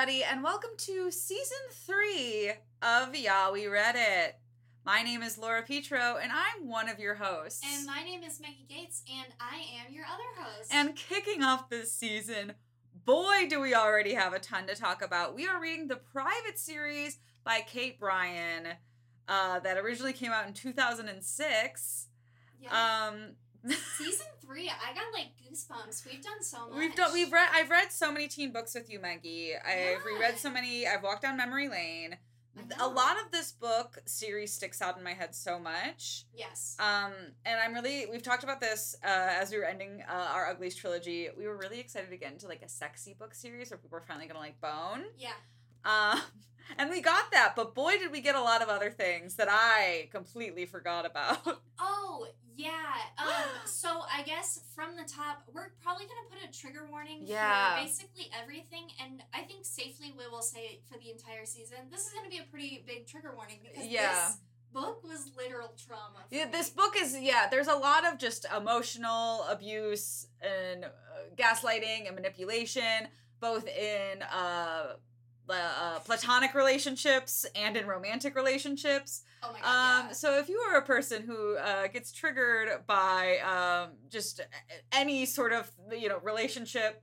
everybody, and welcome to season three of Yeah We Read It. My name is Laura Petro, and I'm one of your hosts. And my name is Meggie Gates, and I am your other host. And kicking off this season, boy, do we already have a ton to talk about. We are reading the Private series by Kate Brian uh, that originally came out in 2006. yeah. Um, season three, I got like goosebumps. We've done so much. We've done. We've read. I've read so many teen books with you, Meggie. I've reread so many. I've walked down memory lane. A lot of this book series sticks out in my head so much. Yes. Um, and I'm really. We've talked about this uh, as we were ending uh, our Uglies trilogy. We were really excited to get into like a sexy book series where people are finally gonna like bone. yeah. Um, and we got that, but boy, did we get a lot of other things that I completely forgot about. Oh yeah. Um. so I guess from the top, we're probably gonna put a trigger warning Yeah. for basically everything, and I think safely we will say for the entire season, this is gonna be a pretty big trigger warning because Yeah. this book was literal trauma. Yeah, me. this book is yeah. There's a lot of just emotional abuse and uh, gaslighting and manipulation, both in uh, uh, platonic relationships and in romantic relationships. Oh my god. Um, yeah. so if you are a person who uh, gets triggered by um, just any sort of you know relationship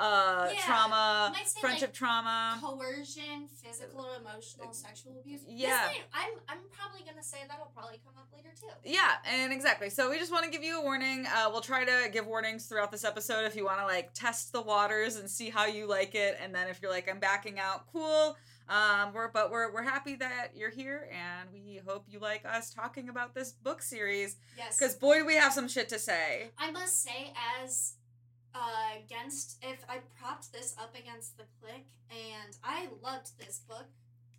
uh, Yeah, trauma, say, friendship like, trauma, coercion, physical, emotional, sexual abuse. This Yeah. might- I'm I'm probably gonna say that'll probably come up later too. Yeah, and exactly. So we just want to give you a warning. Uh, we'll try to give warnings throughout this episode if you want to like test the waters and see how you like it. And then if you're like, I'm backing out, cool. Um, we're but we're we're happy that you're here, and we hope you like us talking about this book series Yes. because boy, do we have some shit to say. I must say, as uh, against if I propped this up against the clique, and I loved this book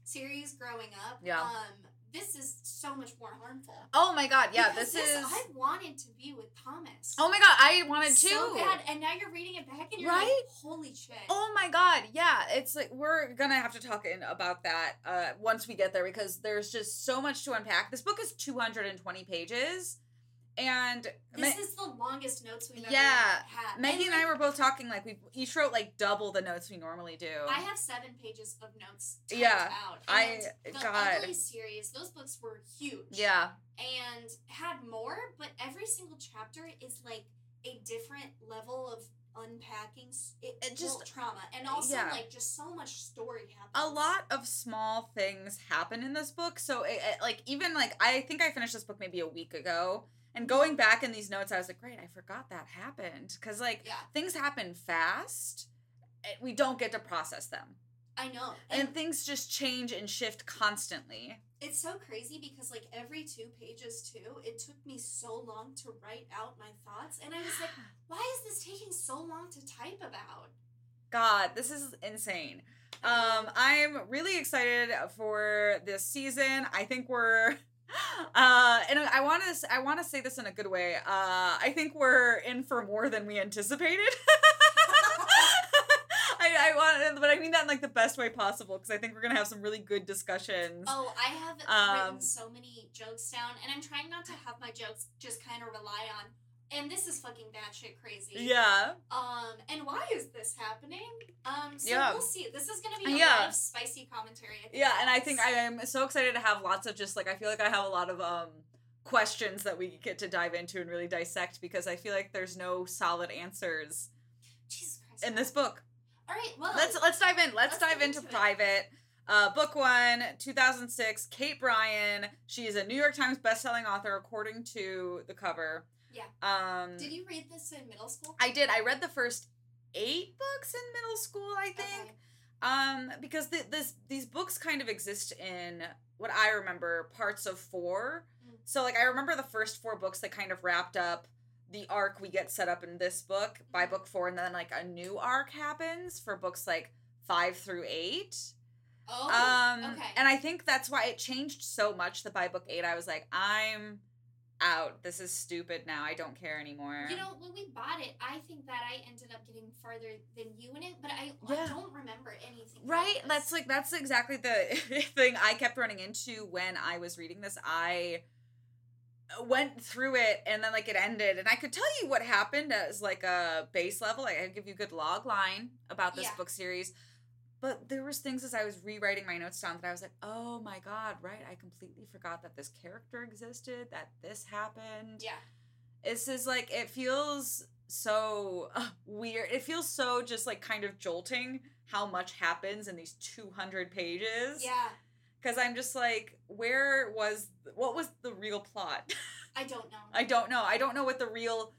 series growing up. Yeah. Um, this is so much more harmful. Oh my god, yeah, Because this, is. I wanted to be with Thomas. Oh my god, I wanted to. so bad, and now you're reading it back, and you're Right? like, "Holy shit!" Oh my god, yeah. It's like we're gonna have to talk in about that uh once we get there because there's just so much to unpack. This book is 220 pages. And this Ma- is the longest notes we've ever Yeah. had. Meggie and I like, were both talking like we each wrote like double the notes we normally do. I have seven pages of notes. Yeah, out. I- And the God. Ugly series, those books were huge. yeah. and had more, but every single chapter is like a different level of unpacking it, It just just- trauma, and also yeah. like just so much story happens. A lot of small things happen in this book. So it, it- like even like I think I finished this book maybe a week ago. And going back in these notes, I was like, great, I forgot that happened. Cause like Yeah, things happen fast. We don't get to process them. I know, and, and things just change and shift constantly. it's so crazy because like every two pages too, it took me so long to write out my thoughts, and I was like, why is this taking so long to type about? God, this is insane. Um, I'm really excited for this season. I think we're uh and I want to I want to say this in a good way. Uh I think we're in for more than we anticipated. I, I want, but I mean that in like the best way possible because I think we're gonna have some really good discussions. Oh, I have Um, written so many jokes down, and I'm trying not to have my jokes just kind of rely on. And this is fucking batshit crazy. Yeah, Um, and why is this happening? Um, so Yeah. we'll see. This is gonna be a Yeah. lot of spicy commentary. Yeah, and I think I am so excited to have lots of just like I feel like I have a lot of um questions that we get to dive into and really dissect because I feel like there's no solid answers Jesus Christ. in this book. All right, well, Let's let's dive in. Let's, let's dive into into. Private. Uh, book one, 2006, Kate Brian. She is a New York Times bestselling author, according to the cover. Yeah. Um, did you read this in middle school? I did. I read the first eight books in middle school, I think. Okay. Um, because th- this these books kind of exist in what I remember parts of four. Mm. So like I remember the first four books that kind of wrapped up the arc we get set up in this book by Mhm. book four, and then like a new arc happens for books like five through eight. Oh, um, okay. and I think that's why it changed so much that by book eight I was like, I'm out. This is stupid now. I don't care anymore. you know, when we bought it, I think that I ended up getting farther than you in it, but I, Yeah. I don't remember anything. Right? That's like that's exactly the thing I kept running into when I was reading this. I went through it and then like it ended and I could tell you what happened as like a base level. Like I could give you a good log line about this Yeah. book series. But there was things as I was rewriting my notes down that I was like, oh my god, right? I completely forgot that this character existed, that this happened. Yeah. This is like it feels so uh, weird. It feels so just like kind of jolting how much happens in these 200 pages. Yeah. Cuz I'm just like where was what was the real plot? I don't know. I don't know. I don't know what the real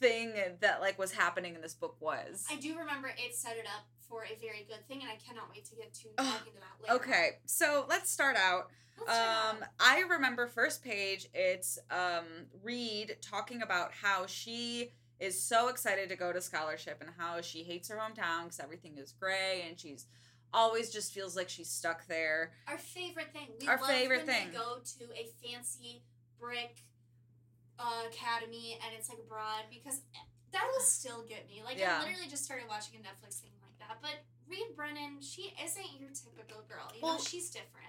thing that like was happening in this book was. I do remember it set it up for a very good thing, and I cannot wait to get to talking to that later. Okay, so let's start out. Let's start Um, off. I remember first page. It's um Reed talking about how she is so excited to go to scholarship and how she hates her hometown because everything is gray and she's always just feels like she's stuck there. Our favorite thing. We Our favorite thing. Go to a fancy brick uh, academy, and it's like abroad because that'll still get me. Like Yeah. I literally just started watching a Netflix thing that. But Reed Brennan, she isn't your typical girl. You know, she's different.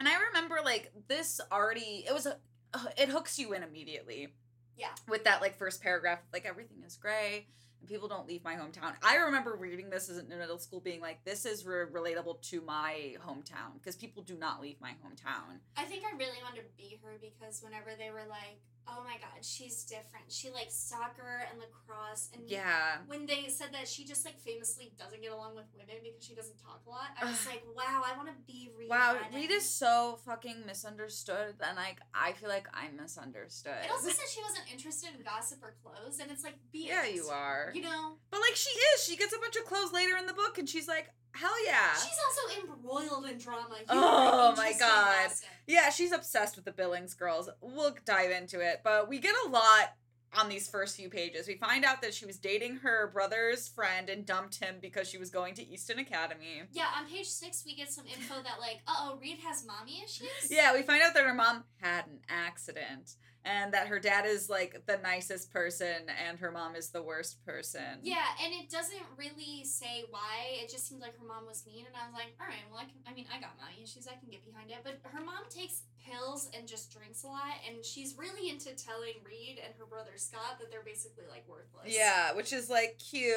And I remember like this already. It was a. uh, It hooks you in immediately. Yeah. With that like first paragraph, like everything is gray and people don't leave my hometown. I remember reading this as in middle school, being like, this is re- relatable to my hometown because people do not leave my hometown. I think I really wanted to be her because whenever they were like, "Oh my God, she's different. She likes soccer and lacrosse," and Yeah. when they said that she just like famously doesn't get along with women because she doesn't talk a lot, I was like, wow, I want to be Reed. Wow, Brennan. Reed is so fucking misunderstood, and like I feel like I'm misunderstood. It also said she wasn't interested in gossip or clothes, and it's like, be yeah, you are. You know, But like she is, she gets a bunch of clothes later in the book, and she's like, hell yeah, she's also embroiled in drama. You Oh my God. gossip. yeah, she's obsessed with the Billings girls. We'll dive into it, but we get a lot on these first few pages. We find out that she was dating her brother's friend and dumped him because she was going to Easton Academy. Yeah, on page six, we get some info that like, uh oh, Reed has mommy issues. Yeah, we find out that her mom had an accident and that her dad is like the nicest person and her mom is the worst person. Yeah, and it doesn't really say why. It just seemed like her mom was mean, and I was like, all right, well, I can. I mean, I got mommy issues. I can get behind it. But her mom takes pills and just drinks a lot, and she's really into telling Reed and her brother Scott that they're basically like worthless. Yeah, which is like cute.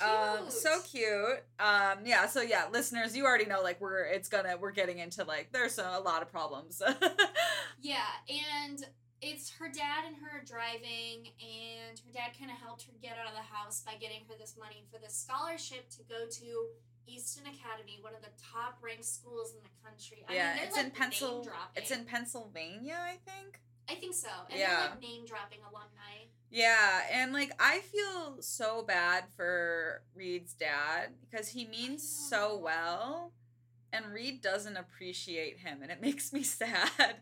Um Cute. so cute. Um yeah, so yeah, listeners, you already know like we're it's gonna we're getting into like there's a, a lot of problems. Yeah, and it's her dad and her driving, and her dad kind of helped her get out of the house by getting her this money for this scholarship to go to Easton Academy, one of the top ranked schools in the country. I yeah, mean, it's like, in Pencil it's in Pennsylvania, I think. I think so. And Yeah. like name dropping alumni. Yeah, and like I feel so bad for Reed's dad because he means so well and Reed doesn't appreciate him and it makes me sad.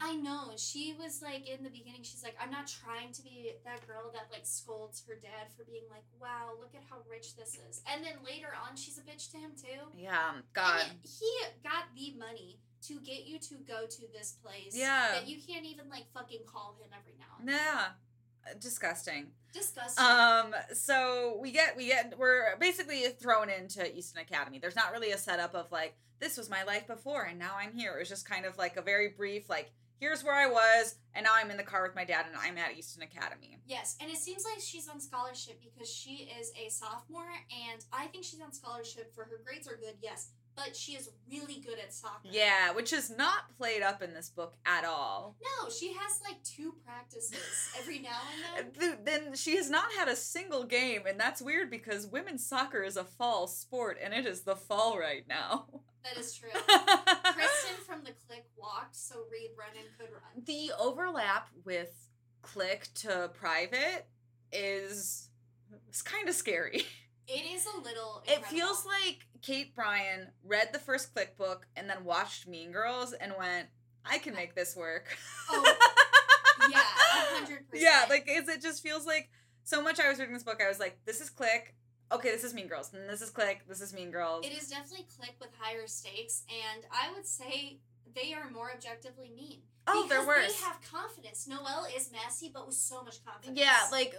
I know. She was like in the beginning, she's like, I'm not trying to be that girl that like scolds her dad for being like, wow, look at how rich this is. And then later on, she's a bitch to him too. Yeah, God. And he got the money to get you to go to this place. Yeah. That you can't even like fucking call him every now and then. Yeah. Disgusting. Disgusting. Um so we get we get we're basically thrown into Easton Academy. There's not really a setup of like this was my life before and now I'm here. It was just kind of like a very brief like here's where I was and now I'm in the car with my dad and I'm at Easton Academy. yes, and it seems like she's on scholarship because she is a sophomore, and I think she's on scholarship for her grades are good, yes, but she is really good at soccer. Yeah, which is not played up in this book at all. No, she has like two practices every now and then. Th- Then she has not had a single game, and that's weird because women's soccer is a fall sport, and it is the fall right now. That is true. Kristen from the Clique walked so Reed Brennan could run. the overlap with clique to private is it's kind of scary. It is a little. It feels like Kate Brian read the first clique book and then watched Mean Girls and went, "I can make this work." Oh, yeah, hundred percent. Yeah, like is it just feels like so much. I was reading this book, I was like, "This is clique." Okay, this is Mean Girls, and this is clique. This is Mean Girls. It is definitely clique with higher stakes, and I would say they are more objectively mean. oh, because they're worse. They have confidence. Noelle is messy, but with so much confidence. Yeah, like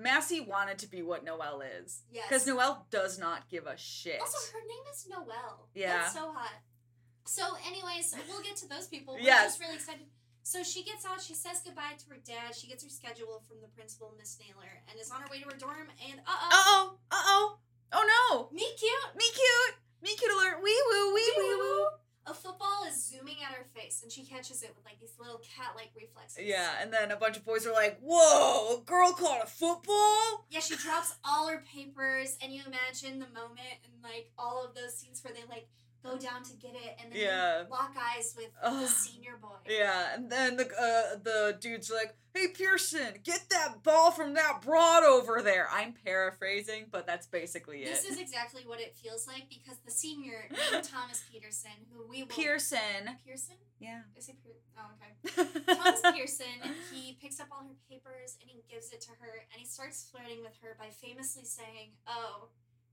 Massie wanted to be what Noelle is. yes. Because Noelle does not give a shit. Also, her name is Noelle. Yeah. That's so hot. So, anyways, we'll get to those people. We're Yes. just really excited. So she gets out, she says goodbye to her dad, she gets her schedule from the principal, Miss Naylor, and is on her way to her dorm, and uh oh. Uh oh, uh oh. Oh no! Me cute. Me cute! Me cute alert! Wee woo, wee wee woo! A football is zooming at her face, and she catches it with like these little cat-like reflexes. Yeah, and then a bunch of boys are like, Whoa, a girl caught a football? Yeah, she drops all her papers, and you imagine the moment and like all of those scenes where they like go down to get it, and then Yeah. lock eyes with Ugh. the senior boy. Yeah, and then the uh, the dude's like, "Hey Pearson, get that ball from that broad over there." I'm paraphrasing, but that's basically it. This is exactly what it feels like because the senior Thomas Peterson, who we will Pearson. Pearson Yeah. is it Pier- oh okay Thomas Pearson he picks up all her papers and he gives it to her and he starts flirting with her by famously saying, "Oh,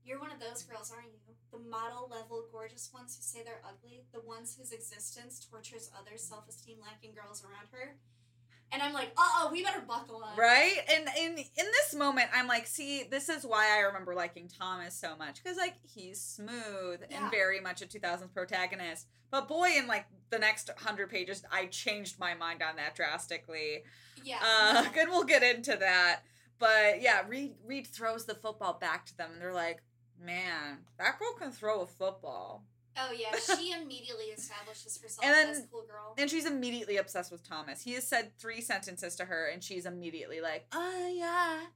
you're one of those girls, aren't you? The model level gorgeous ones who say they're ugly, the ones whose existence tortures other self-esteem lacking girls around her." And I'm like, "Uh-oh, we better buckle up." Right? And in in this moment, I'm like, see, this is why I remember liking Thomas so much because like he's smooth Yeah. and very much a 2000s protagonist. But boy, in like the next hundred pages, I changed my mind on that drastically. Yeah. Uh, and we'll get into that. But yeah, Reed Reed throws the football back to them, and they're like, "Man, that girl can throw a football." Oh yeah, she immediately establishes herself And then- as cool girl. And she's immediately obsessed with Thomas. He has said three sentences to her, and she's immediately like, "Oh yeah."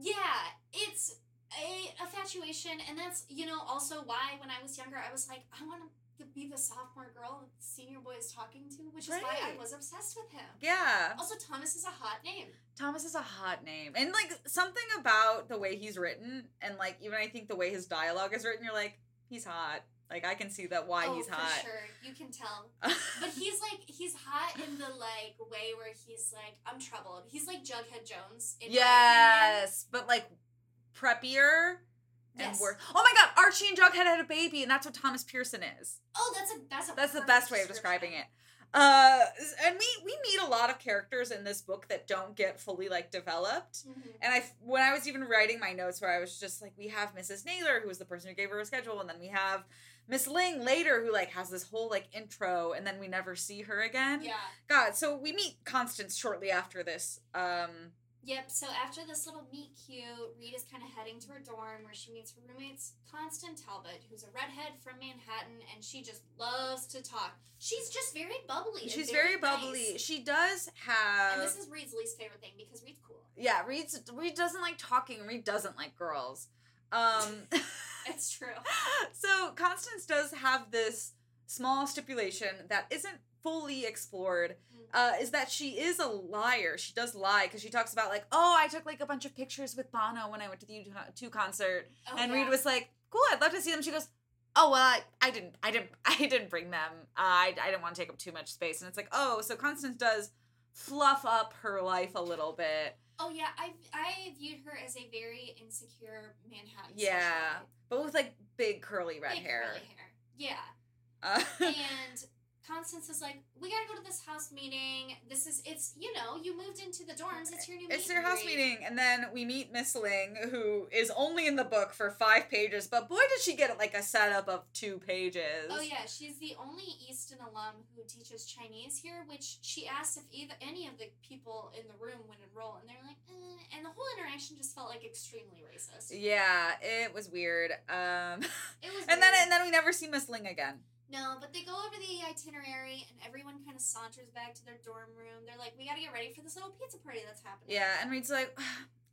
Yeah, it's a infatuation, and that's you know also why when I was younger I was like I want to be the sophomore girl the senior boy is talking to, which is why I was obsessed with him. Yeah. Also, Thomas is a hot name. Thomas is a hot name. And like something about the way he's written and like even I think the way his dialogue is written, you're like, he's hot. Like I can see that why oh, he's for hot. sure, you can tell. But he's like he's hot in the like way where he's like I'm troubled. He's like Jughead Jones. In yes, but like preppier and Yes. worse. Oh my god, Archie and Jughead had a baby, and that's what Thomas Pearson is. Oh, that's a that's a That's the best way of describing it. Uh, and we we meet a lot of characters in this book that don't get fully like developed. Mhm. And I, when I was even writing my notes, where I was just like, we have Mrs. Naylor, who was the person who gave her a schedule, and then we have Miss Ling later, who like has this whole like intro, and then we never see her again. Yeah. God, so we meet Constance shortly after this. Um, Yep, so after this little meet cute, Reed is kind of heading to her dorm where she meets her roommates, Constance Talbot, who's a redhead from Manhattan, and she just loves to talk. She's just very bubbly. she's very bubbly. nice. She does have. And this is Reed's least favorite thing because Reed's cool. yeah, Reed's Reed doesn't like talking. Reed doesn't like girls. Um, It's true. so Constance does have this small stipulation that isn't fully explored. Uh, is that she is a liar? She does lie because she talks about like, oh, I took like a bunch of pictures with Bono when I went to the U2 concert, Oh, and yeah. Reed was like, cool, I'd love to see them. She goes, oh well, I, I didn't, I didn't, I didn't bring them. Uh, I, I didn't want to take up too much space, and it's like, oh, so Constance does fluff up her life a little bit. Oh yeah, I I viewed her as a very insecure Manhattan. Yeah, socialite. but with like big curly red Big hair. curly hair. Yeah. Uh, and Constance is like, "We gotta go to this house meeting. This is it's you know you moved into the dorms. It's your new. It's and house greet." meeting, and then we meet Miss Ling, who is only in the book for five pages, but boy, did she get like a setup of two pages. Oh yeah, she's the only Easton alum who teaches Chinese here. Which she asked if either any of the people in the room would enroll, and they're like, eh, and the whole interaction just felt like extremely racist. Yeah, it was weird. Um, It was and then weird. and then we never see Miss Ling again. No, but they go over the itinerary and everyone kind of saunters back to their dorm room. They're like, we gotta get ready for this little pizza party that's happening. Yeah, and Reed's like,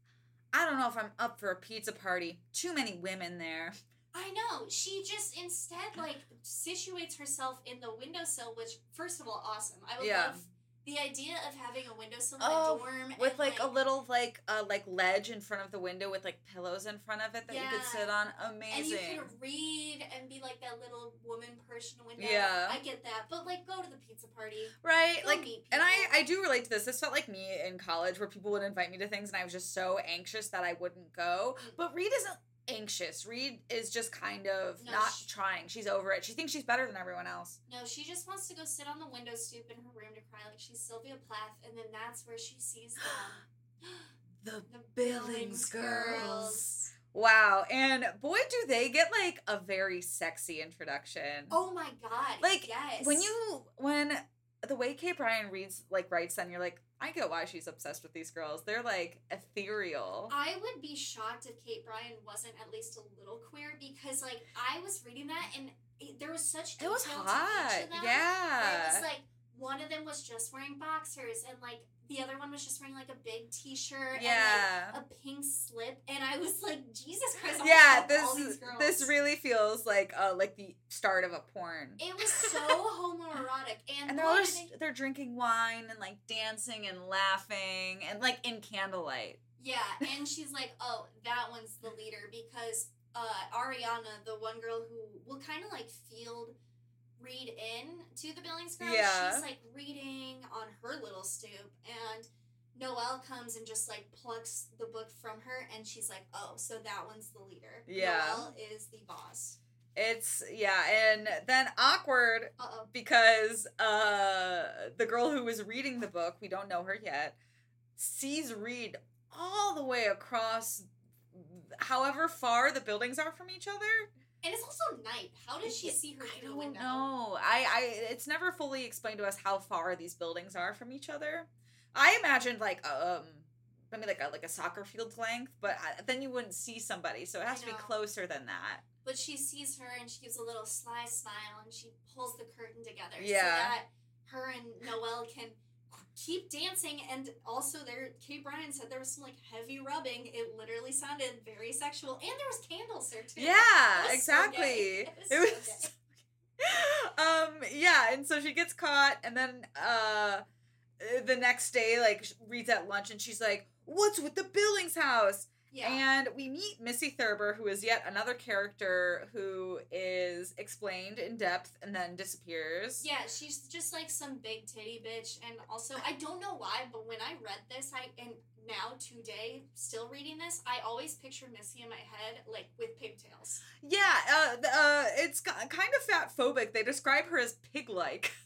I don't know if I'm up for a pizza party. Too many women there. I know. She just instead like situates herself in the windowsill, which first of all, awesome. I would Yeah. love the idea of having a windowsill in Oh, a dorm With and, like, a little like uh like ledge in front of the window with like pillows in front of it that you could sit on. Amazing. And you could read and be like that little woman person window. Yeah. I get that, but like go to the pizza party. Right, Go like, and I. I do relate to this. This felt like me in college, where people would invite me to things, and I was just so anxious that I wouldn't go. Mm. But Reed isn't anxious. Reed is just kind of No, not sh- trying. She's over it. She thinks she's better than everyone else. No, she just wants to go sit on the window stoop in her room to cry like she's Sylvia Plath, and then that's where she sees them. The The Billings girls. Wow, and boy, do they get like a very sexy introduction. Oh my god. Like, yes. when you when the way Kate Brian reads like writes them, you're like, I get why she's obsessed with these girls. They're like ethereal. I would be shocked if Kate Brian wasn't at least a little queer because, like, I was reading that and it, there was such It was detail to hot. each of them. where It was Yeah. like one of them was just wearing boxers and like the other one was just wearing like a big T-shirt Yeah. and like a pink slip, and I was like, Jesus Christ! I wanna Yeah, this these girls. this really feels like uh like the start of a porn. It was so homoerotic, and, and they're all just they- they're drinking wine and like dancing and laughing and like in candlelight. Yeah, and she's like, oh, that one's the leader because uh, Ariana, the one girl who will kind of like field Reed in to the Billings girls, Yeah. she's like reading on her little stoop, and Noelle comes and just like plucks the book from her, and she's like, oh, so that one's the leader. Yeah. Noelle is the boss. It's yeah, and then awkward Uh oh. because uh the girl who was reading the book, we don't know her yet, sees Reed all the way across however far the buildings are from each other. And it's also night. How does she see her I through window? know. I, I it's never fully explained to us how far these buildings are from each other. I imagined like um maybe like a like a soccer field's length, but I, then you wouldn't see somebody, so it has to be closer than that. But she sees her and she gives a little sly smile and she pulls the curtain together so Yeah. that her and Noelle can keep dancing and also there Kate Brian said there was some like heavy rubbing. It literally sounded very sexual and there was candles there too. Yeah, so exactly. gay. It was It so was- um yeah, and so she gets caught and then uh the next day like reads at lunch and she's like, "What's with the Billings house?" Yeah. And we meet Missy Thurber, who is yet another character who is explained in depth and then disappears. yeah, she's just like some big titty bitch and also I don't know why, but when I read this I and now today still reading this, I always picture Missy in my head like with pigtails. Yeah, uh, uh, it's kind of fat phobic. They describe her as pig like.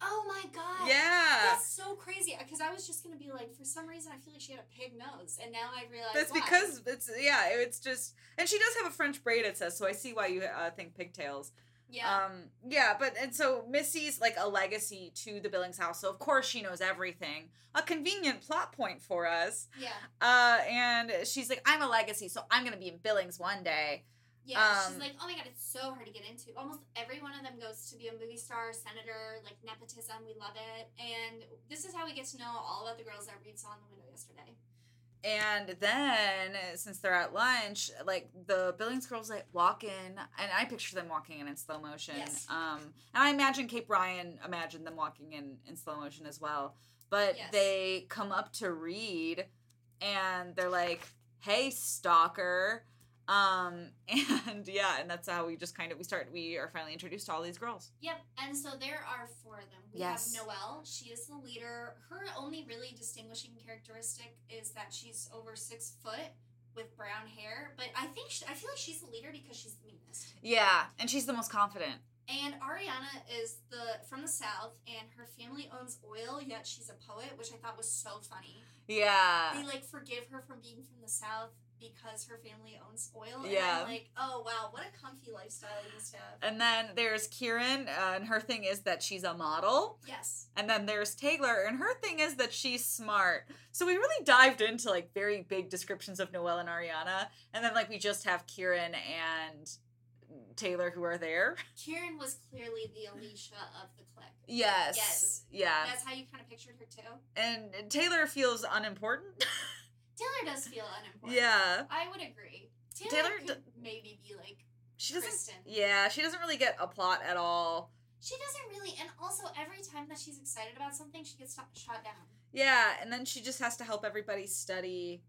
Oh my god. Yeah. That's so crazy. Because I was just gonna be like, for some reason, I feel like she had a pig nose, and now I realize That's why. because it's, yeah, it's just, and she does have a French braid, it says, so I see why you uh, think pigtails. yeah, Um, yeah, but, and so Missy's like a legacy to the Billings house, so of course she knows everything. A convenient plot point for us. yeah, Uh, and she's like, I'm a legacy, so I'm gonna be in Billings one day. Yeah. She's um, like, oh my god, it's so hard to get into. Almost every one of them goes to be a movie star, senator, like nepotism. We love it, and this is how we get to know all about the girls that Reed saw in the window yesterday. And then, since they're at lunch, like the Billings girls like walk in, and I picture them walking in in slow motion. Yes. Um, and I imagine Kate Brian imagined them walking in in slow motion as well. But Yes. they come up to Reed, and they're like, "Hey, stalker." Um, and yeah, and that's how we just kind of we start. We are finally introduced to all these girls. Yep, and so there are four of them. We Yes. have Noelle. She is the leader. Her only really distinguishing characteristic is that she's over six foot with brown hair. But I think she, I feel like she's the leader because she's the meanest. Yeah, and she's the most confident. And Ariana is the from the south, and her family owns oil. Yet she's a poet, which I thought was so funny. Yeah. They like forgive her from being from the south because her family owns oil. And Yeah. Like, oh wow, what a comfy lifestyle you must have. And then there's Kiran, uh, and her thing is that she's a model. yes. And then there's Taylor, and her thing is that she's smart. So we really dived into like very big descriptions of Noelle and Ariana, and then like we just have Kiran and Taylor who are there. Kiran was clearly the Alicia of the clique. Yes. Yes. Yeah. That's how you kind of pictured her too. And Taylor feels unimportant. Taylor does feel unimportant. yeah. I would agree. Taylor, Taylor could maybe be like She doesn't. Kristen. Yeah, she doesn't really get a plot at all. she doesn't really, and also every time that she's excited about something, she gets shot, shot down. Yeah, and then she just has to help everybody study,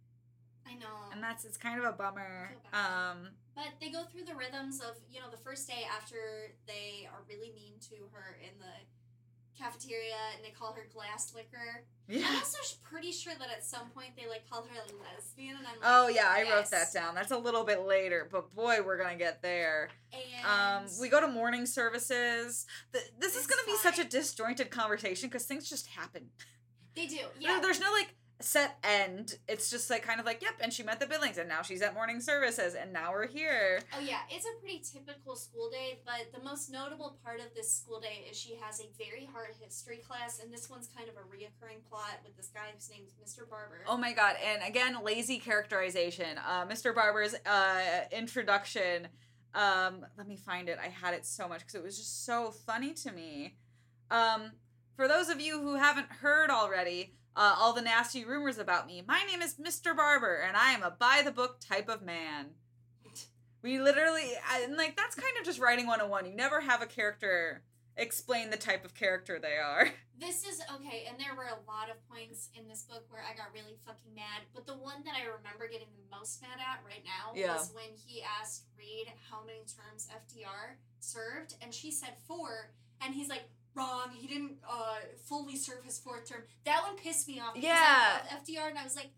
I know. and that's it's kind of a bummer. Um, But they go through the rhythms of, you know, the first day after they are really mean to her in the cafeteria and they call her glass licker. yeah. I'm also pretty sure that at some point they like call her a lesbian and I'm like, Oh yeah, I wrote that down. That's a little bit later, but boy, we're gonna get there. And Um, we go to morning services. Th- this is gonna be such a disjointed conversation because things just happen. they do, yeah. There's no like set end. It's just like kind of like, yep, and she met the Billings, and now she's at morning services, and now we're here. Oh yeah, it's a pretty typical school day, but the most notable part of this school day is she has a very hard history class, and this one's kind of a reoccurring plot with this guy whose name's Mr. Barber. Oh my god! And again, lazy characterization. Uh, Mr. Barber's uh, introduction. Um, let me find it. I had it so much because it was just so funny to me. Um, for those of you who haven't heard already, uh, all the nasty rumors about me. My name is Mr. Barber, and I am a by the book type of man. We literally, and like, that's kind of just writing 101. You never have a character explain the type of character they are. This is okay, and there were a lot of points in this book where I got really fucking mad. But the one that I remember getting the most mad at right now Yeah. was when he asked Reed how many terms FDR served, and she said four, and he's like, wrong. He didn't uh, fully serve his fourth term. That one pissed me off. Yeah. I FDR, and I was like,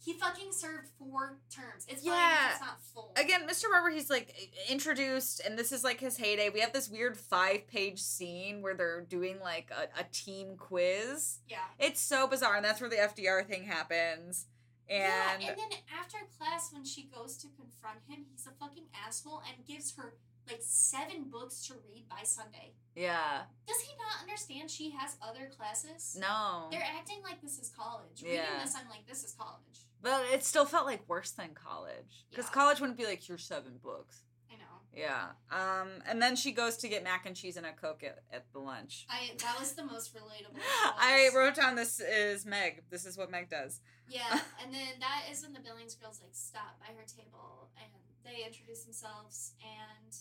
he fucking served four terms. It's Yeah. it's not full. Again, Mr. Barber, he's like introduced, and this is like his heyday. We have this weird five page scene where they're doing like a, a team quiz. Yeah. It's so bizarre, and that's where the FDR thing happens. And yeah, and then after class, when she goes to confront him, he's a fucking asshole and gives her like seven books to read by Sunday. yeah, Does he not understand she has other classes? no. They're acting like this is college. Yeah. Reading this, I'm like, this is college. But it still felt like worse than college. Because Yeah. college wouldn't be like, your seven books. I know. Yeah. Um, and then she goes to get mac and cheese and a Coke at, at the lunch. I that was the most relatable. I wrote down this is Meg. This is what Meg does. Yeah, and then that is when the Billings girls like stop by her table and they introduce themselves and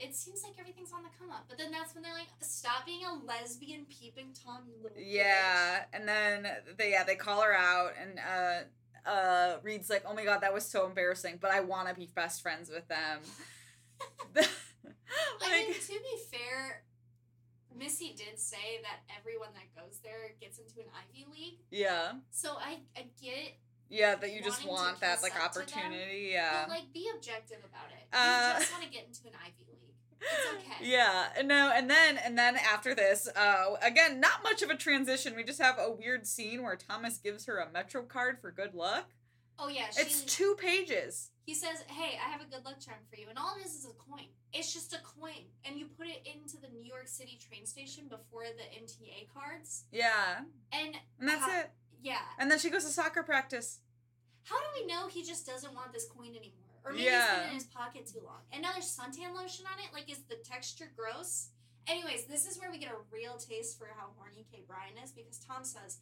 it seems like everything's on the come up. But then that's when they're like, stop being a lesbian peeping Tom, you little bitch." Yeah, and then they yeah they call her out, and uh uh Reed's like, oh my god, that was so embarrassing, but I want to be best friends with them. I mean, to be fair, Missy did say that everyone that goes there gets into an Ivy League. yeah, So I, I get, yeah, that you just want that like them, opportunity. Yeah, but like, be objective about it. Uh, you just want to get into an Ivy League. It's okay. Yeah, no, and then and then after this, uh, again, not much of a transition. We just have a weird scene where Thomas gives her a Metro card for good luck. Oh yeah, she, It's two pages. he says, "Hey, I have a good luck charm for you," and all it is is a coin. It's just a coin, and you put it into the New York City train station before the MTA cards, Yeah, and and that's it. yeah. And then she goes to soccer practice. How do we know he just doesn't want this coin anymore? Or maybe Yeah. it's been in his pocket too long. And now there's suntan lotion on it. Like, is the texture gross? Anyways, this is where we get a real taste for how horny Kate Brian is because Tom says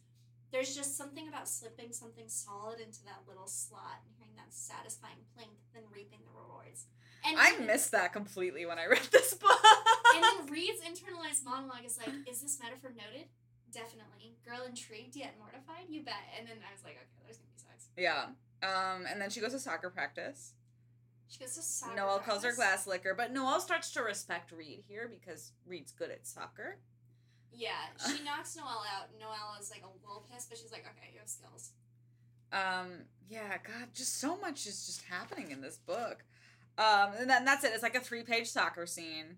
there's just something about slipping something solid into that little slot and hearing that satisfying plink, then reaping the rewards. And I then- missed that completely when I read this book. And then Reed's internalized monologue is like, is this metaphor noted? Definitely. Girl intrigued yet mortified? You bet. And then I was like, okay, there's gonna be sex. yeah. Um, and then she goes to soccer practice. She goes to soccer Noelle calls her glass licker, but Noelle starts to respect Reed here because Reed's good at soccer. Yeah, she knocks Noelle out. Noelle is like a little pissed, but she's like, okay, you have skills. Um, yeah, God, just so much is just happening in this book. Um, and then that's it. It's like a three-page soccer scene.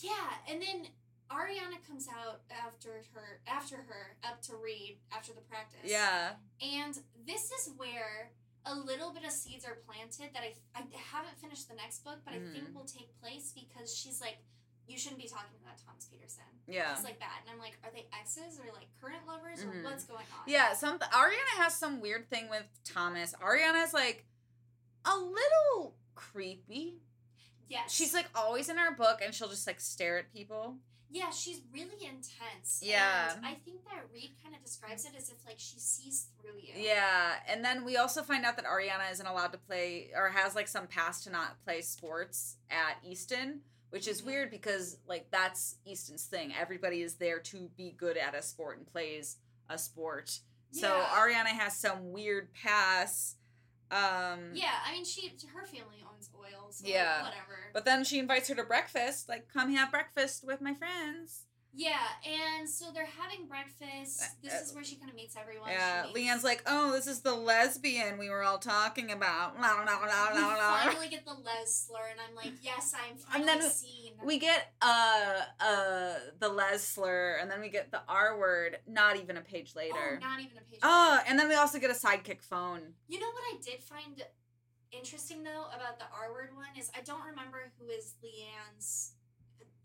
Yeah, and then Ariana comes out after her, after her, up to Reed after the practice. Yeah, And this is where a little bit of seeds are planted that I, I haven't finished the next book, but I think Mhm. will take place because she's like, you shouldn't be talking to that Thomas Peterson. yeah, It's like that. And I'm like, are they exes or like current lovers or Mhm. what's going on? yeah. Some Ariana has some weird thing with Thomas. Ariana's like a little creepy. Yes. She's like always in her book, and she'll just like stare at people. Yeah, she's really intense. Yeah. And I think that Reed kind of describes it as if like she sees through you. Yeah, and then we also find out that Ariana isn't allowed to play or has like some past to not play sports at Easton, which is Mhm. weird because like that's Easton's thing. Everybody is there to be good at a sport and plays a sport. So Yeah. Ariana has some weird pass. Um Yeah, I mean she her family owns oil, so Yeah. whatever. But then she invites her to breakfast, like come have breakfast with my friends. Yeah, and so they're having breakfast. This Uh, is where she kind of meets everyone. Yeah, meets- Leanne's like, oh, this is the lesbian we were all talking about. La, la, la, la, la. finally get the les slur, and I'm like, yes, I'm finally And then seen. We get uh uh the les slur, and then we get the R word. Not even a page oh, later. not even a page. Oh, and then we also get a sidekick phone. You know what I did find interesting though about the R word one is I don't remember who is Leanne's.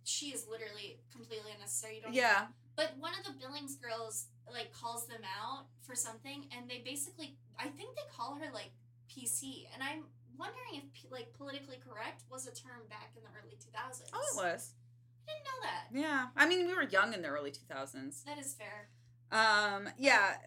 She is literally completely unnecessary. You don't Yeah, But one of the Billings girls like calls them out for something, and they basically, I think they call her like PC, and I'm wondering if like politically correct was a term back in the early 2000s. oh, it was. I didn't know that. Yeah, I mean, we were young in the early two thousands. That is fair. Um, yeah,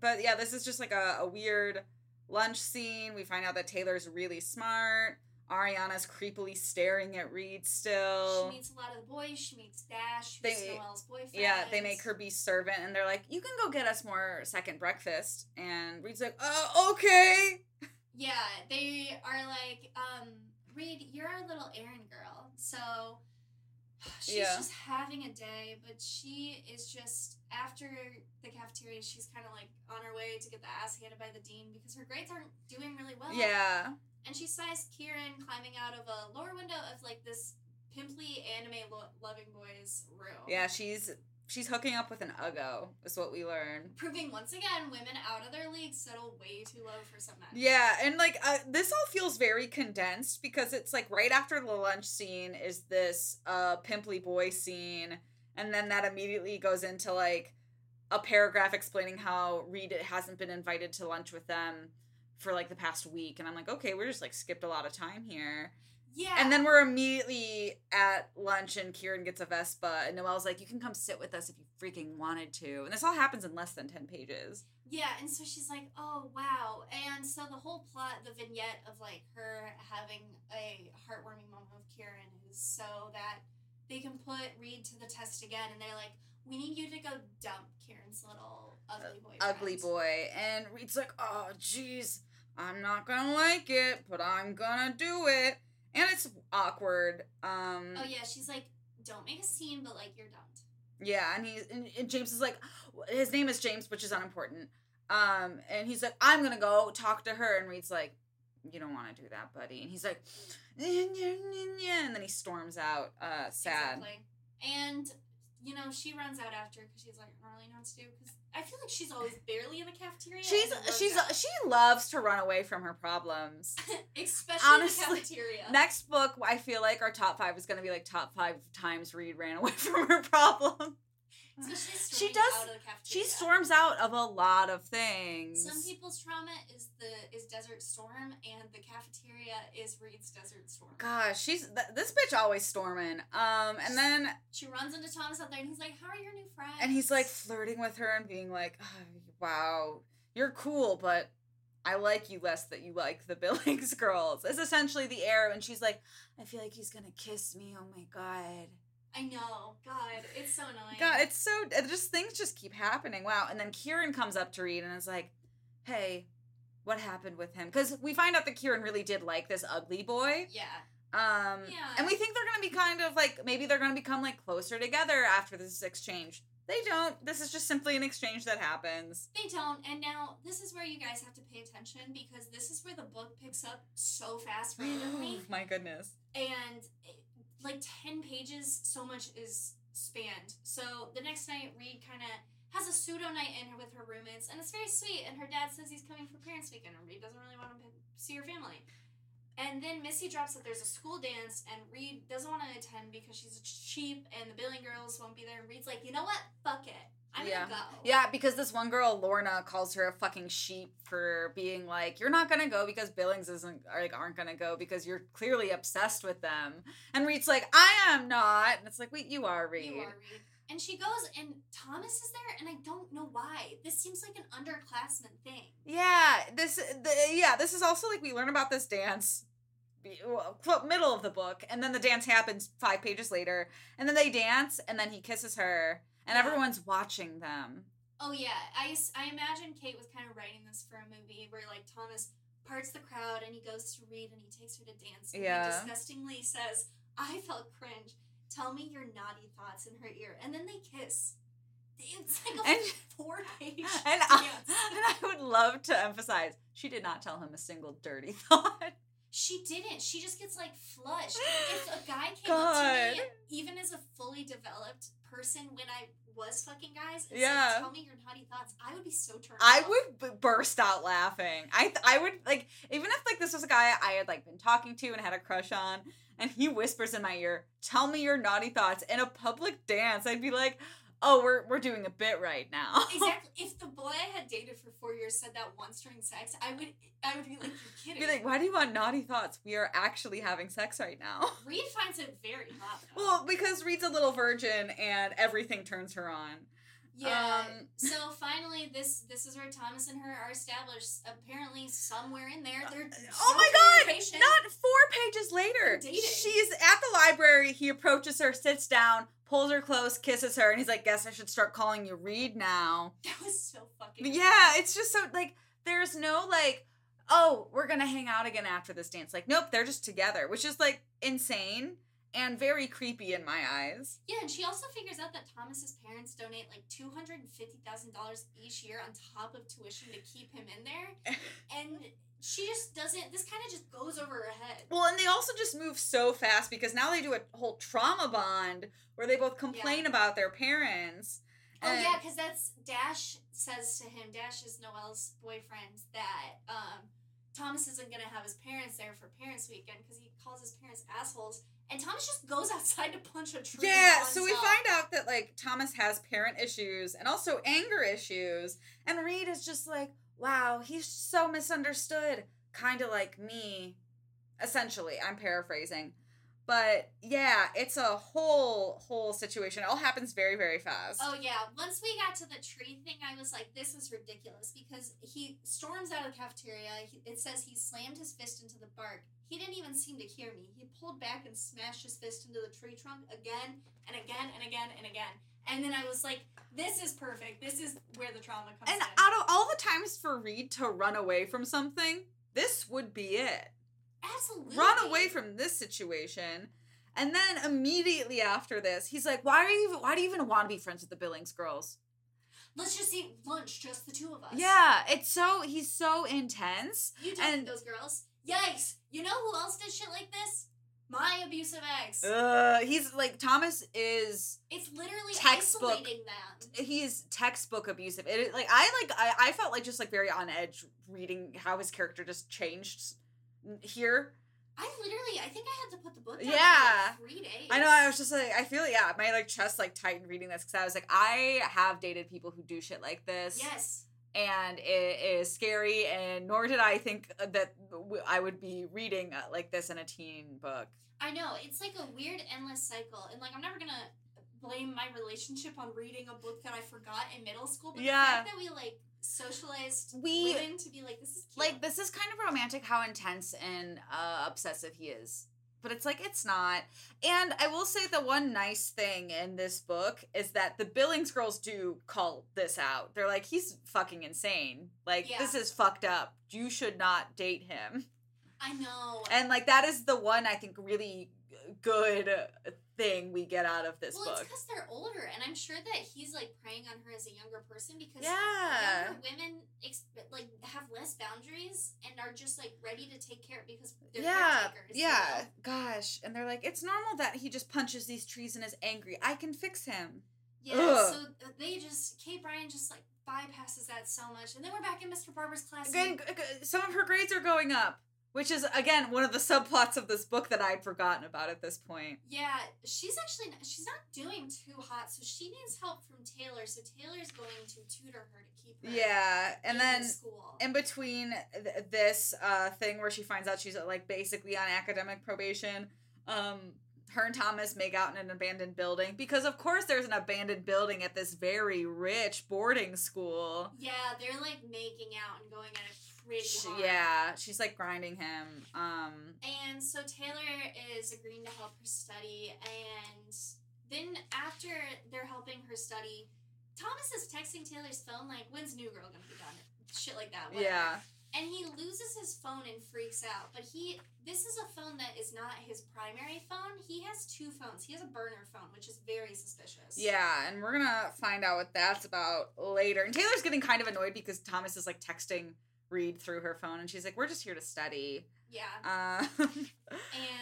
but yeah, this is just like a, a weird lunch scene. We find out that Taylor's really smart. Ariana's creepily staring at Reed still. She meets a lot of the boys. She meets Dash, who's They- Noelle's boyfriend. Yeah, they make her be servant, and they're like, "You can go get us more second breakfast." And Reed's like, "Oh, okay." Yeah, they are like, um, Reed, you're our little errand girl. So she's Yeah. just having a day, but she is just after the cafeteria, she's kind of like on her way to get the ass handed by the dean because her grades aren't doing really well. Yeah, And she sees Kiran climbing out of a lower window of like this pimply anime lo- loving boy's room. yeah, she's she's hooking up with an Uggo. Is what we learn. Proving once again women out of their league settle way too low for some men. Yeah, and like uh, this all feels very condensed because it's like right after the lunch scene is this uh pimply boy scene, and then that immediately goes into like a paragraph explaining how Reed hasn't been invited to lunch with them for like the past week, and I'm like, okay, we're just like skipped a lot of time here. Yeah. And then we're immediately at lunch, and Kiran gets a Vespa, and Noelle's like, "You can come sit with us if you freaking wanted to." And this all happens in less than ten pages. Yeah, and so she's like, "Oh wow!" And so the whole plot, the vignette of like her having a heartwarming moment with Kiran, is so that they can put Reed to the test again, and they're like, "We need you to go dump Kiran's little ugly uh, boy." ugly boy. And Reed's like, oh, jeez, I'm not gonna like it, but I'm gonna do it. And it's awkward. Um, Oh yeah, she's like, "Don't make a scene, but like you're dumped." yeah, and he's and, and James is like, his name is James, which is unimportant. Um, and he's like, I'm gonna go talk to her. And Reed's like, you don't want to do that, buddy. And he's like, and then he storms out, uh, sad. Exactly. And you know, she runs out after because she's like, "I don't really know what to do." Because I feel like she's always barely in the cafeteria. She's and then runs she's out. she loves to run away from her problems. especially honestly, in the cafeteria. Next book, I feel like our top five is going to be like top five times Reed ran away from her problem. So she's She does- Out of the She storms out of a lot of things. Some people's trauma is the is Desert Storm, and the cafeteria is Reed's Desert Storm. Gosh, she's th- this bitch always storming. Um, and then She runs into Thomas out there, and he's like, "How are your new friends?" and he's like flirting with her and being like, "Oh, "Wow, you're cool, but." I like you less that you like the Billings girls. It's essentially the air, and she's like, "I feel like he's gonna kiss me. Oh my god!" "I know, God, it's so annoying." God, it's so it just things just keep happening. Wow. And then Kiran comes up to Reed and is like, "Hey, what happened with him?" Because we find out that Kiran really did like this ugly boy. yeah, Um, Yeah. and we think they're gonna be kind of like maybe they're gonna become like closer together after this exchange. They don't. This is just simply an exchange that happens. they don't. And now this is where you guys have to pay attention because this is where the book picks up so fast randomly. My goodness. and it, like 10 pages so much is spanned. So the next night reed kind of has a pseudo night in with her roommates and it's very sweet and her dad says he's coming for parents weekend and reed doesn't really want to see her family. And then missy drops that there's a school dance and reed doesn't want to attend because she's cheap and the billing girls won't be there and reed's like you know what? Fuck it i'm Yeah. gonna go Yeah, because this one girl, Lorna, calls her a fucking sheep for being like, "You're not gonna go because Billings isn't like aren't gonna go because you're clearly obsessed with them." And Reed's like, "I am not." And it's like, "Wait, you are Reed." You are Reed. And she goes, and Thomas is there, and I don't know why. This seems like an underclassman thing. Yeah, this the, yeah, this is also like we learn about this dance be- well, quote, middle of the book and then the dance happens 5 pages later and then they dance and then he kisses her and Yeah. everyone's watching them. Oh yeah, I I imagine Kate was kind of writing this for a movie where like Thomas parts the crowd and he goes to Reed and he takes her to dance. And Yeah. He disgustingly says, "I felt cringe." tell me your naughty thoughts in her ear, and then they kiss. It's like a And- four page And. I, and I would love to emphasize, she did not tell him a single dirty thought. She didn't. She just gets like flushed. If a guy came God. up to me, even as a fully developed person, when I was fucking guys, and Yeah. said, "Tell me your naughty thoughts," I would be so turned I off. would b- burst out laughing. I th- I would like even if like this was a guy I had like been talking to and had a crush on, and he whispers in my ear, "Tell me your naughty thoughts" in a public dance. I'd be like, "Oh, we're we're doing a bit right now." exactly. If the boy I had dated for four years said that once during sex, I would, I would be like, "You're kidding." be like, "Why do you want naughty thoughts? We are actually having sex right now." Reed finds it very hot. Though. Well, because Reed's a little virgin and everything turns her on. Yeah. um, so finally, this this is where Thomas and her are established. Apparently, somewhere in there, they're Oh my god! Not four pages later. She's at the library. He approaches her, sits down, pulls her close, kisses her, and he's like, Guess I should start calling you Reed now. That was so fucking. Yeah, it's just so like there's no like, oh, we're gonna hang out again after this dance. Like, nope, they're just together, which is like insane and very creepy in my eyes. Yeah, and she also figures out that Thomas's parents donate like two hundred and fifty thousand dollars each year on top of tuition to keep him in there, and she just doesn't. This kind of just goes over her head. Well, and they also just move so fast because now they do a whole trauma bond where they both complain about their parents. Oh And- yeah, because that's Dash says to him. Dash is Noelle's boyfriend. That um, Thomas isn't gonna have his parents there for Parents Weekend because he calls his parents assholes. And Thomas just goes outside to punch a tree. Yeah, so we find out that like Thomas has parent issues and also anger issues, and Reed is just like, wow, he's so misunderstood, kind of like me. Essentially, I'm paraphrasing, but yeah, it's a whole whole situation. It all happens very very fast. Oh yeah, once we got to the tree thing, I was like, "This is ridiculous." Because he storms out of the cafeteria. It says he slammed his fist into the bark. He didn't even seem to hear me. He pulled back and smashed his fist into the tree trunk again and again and again and again. And then I was like, "This is perfect. This is where the trauma comes and in." out of all the times for Reed to run away from something, this would be it. Absolutely, run away from this situation. And then immediately after this, he's like, "Why are you? Why do you even want to be friends with the Billings girls?" Let's just eat lunch, just the two of us. Yeah, it's so he's so intense. you talk and- those girls. Yikes! You know who else did shit like this? My abusive ex. Uh, he's like Thomas is It's literally Textbook. isolating them. he's textbook abusive. It like I like I, I felt like just like very on edge reading how his character just changed here. I literally, I think I had to put the book down Yeah. for like three days. I know I was just like I feel yeah my like chest like tightened reading this because I was like I have dated people who do shit like this. Yes. and it is scary and nor did i think that I would be reading uh, like this in a teen book I know. It's like a weird endless cycle. And like, I'm never to blame my relationship on reading a book that I forgot in middle school. But Yeah. the fact that we like socialized We- women to be like, this is cute. like this is kind of romantic how intense and uh, obsessive he is but it's like it's not and i will say the one nice thing in this book is that the billings girls do call this out they're like he's fucking insane like Yeah. this is fucked up you should not date him I know. and like that is the one i think really good thing we get out of this well, book it's because they're older, and I'm sure that he's like preying on her as a younger person because yeah younger women like have less boundaries and are just like ready to take care because they're yeah, caretakers. you yeah. know? Gosh, and they're like, it's normal that he just punches these trees and is angry. I can fix him. Yeah, Ugh. so uh, they just Kate Brian just like bypasses that so much, and then we're back in Mr. Barber's class. Again, and- g- g- some of her grades are going up, which is again one of the subplots of this book that I'd forgotten about at this point. yeah, she's actually not, she's not doing too hot, so she needs help from Taylor. So Taylor's going to tutor her to keep her. Yeah, and then the school. in between th- this uh, thing where she finds out she's uh, like basically on academic probation, um, her and Thomas make out in an abandoned building because of course there's an abandoned building at this very rich boarding school. yeah, they're like making out and going at it pretty She- hard. yeah, she's like grinding him. Um, And so Taylor is agreeing to help her study, and then after they're helping her study, Thomas is texting Taylor's phone like, "When's New Girl gonna be done?" Shit like that. whatever. yeah, and he loses his phone and freaks out. But he, this is a phone that is not his primary phone. He has two phones. He has a burner phone, which is very suspicious. Yeah, and we're gonna find out what that's about later. And Taylor's getting kind of annoyed because Thomas is like texting Reed through her phone, and she's like, "We're just here to study." Yeah. Um,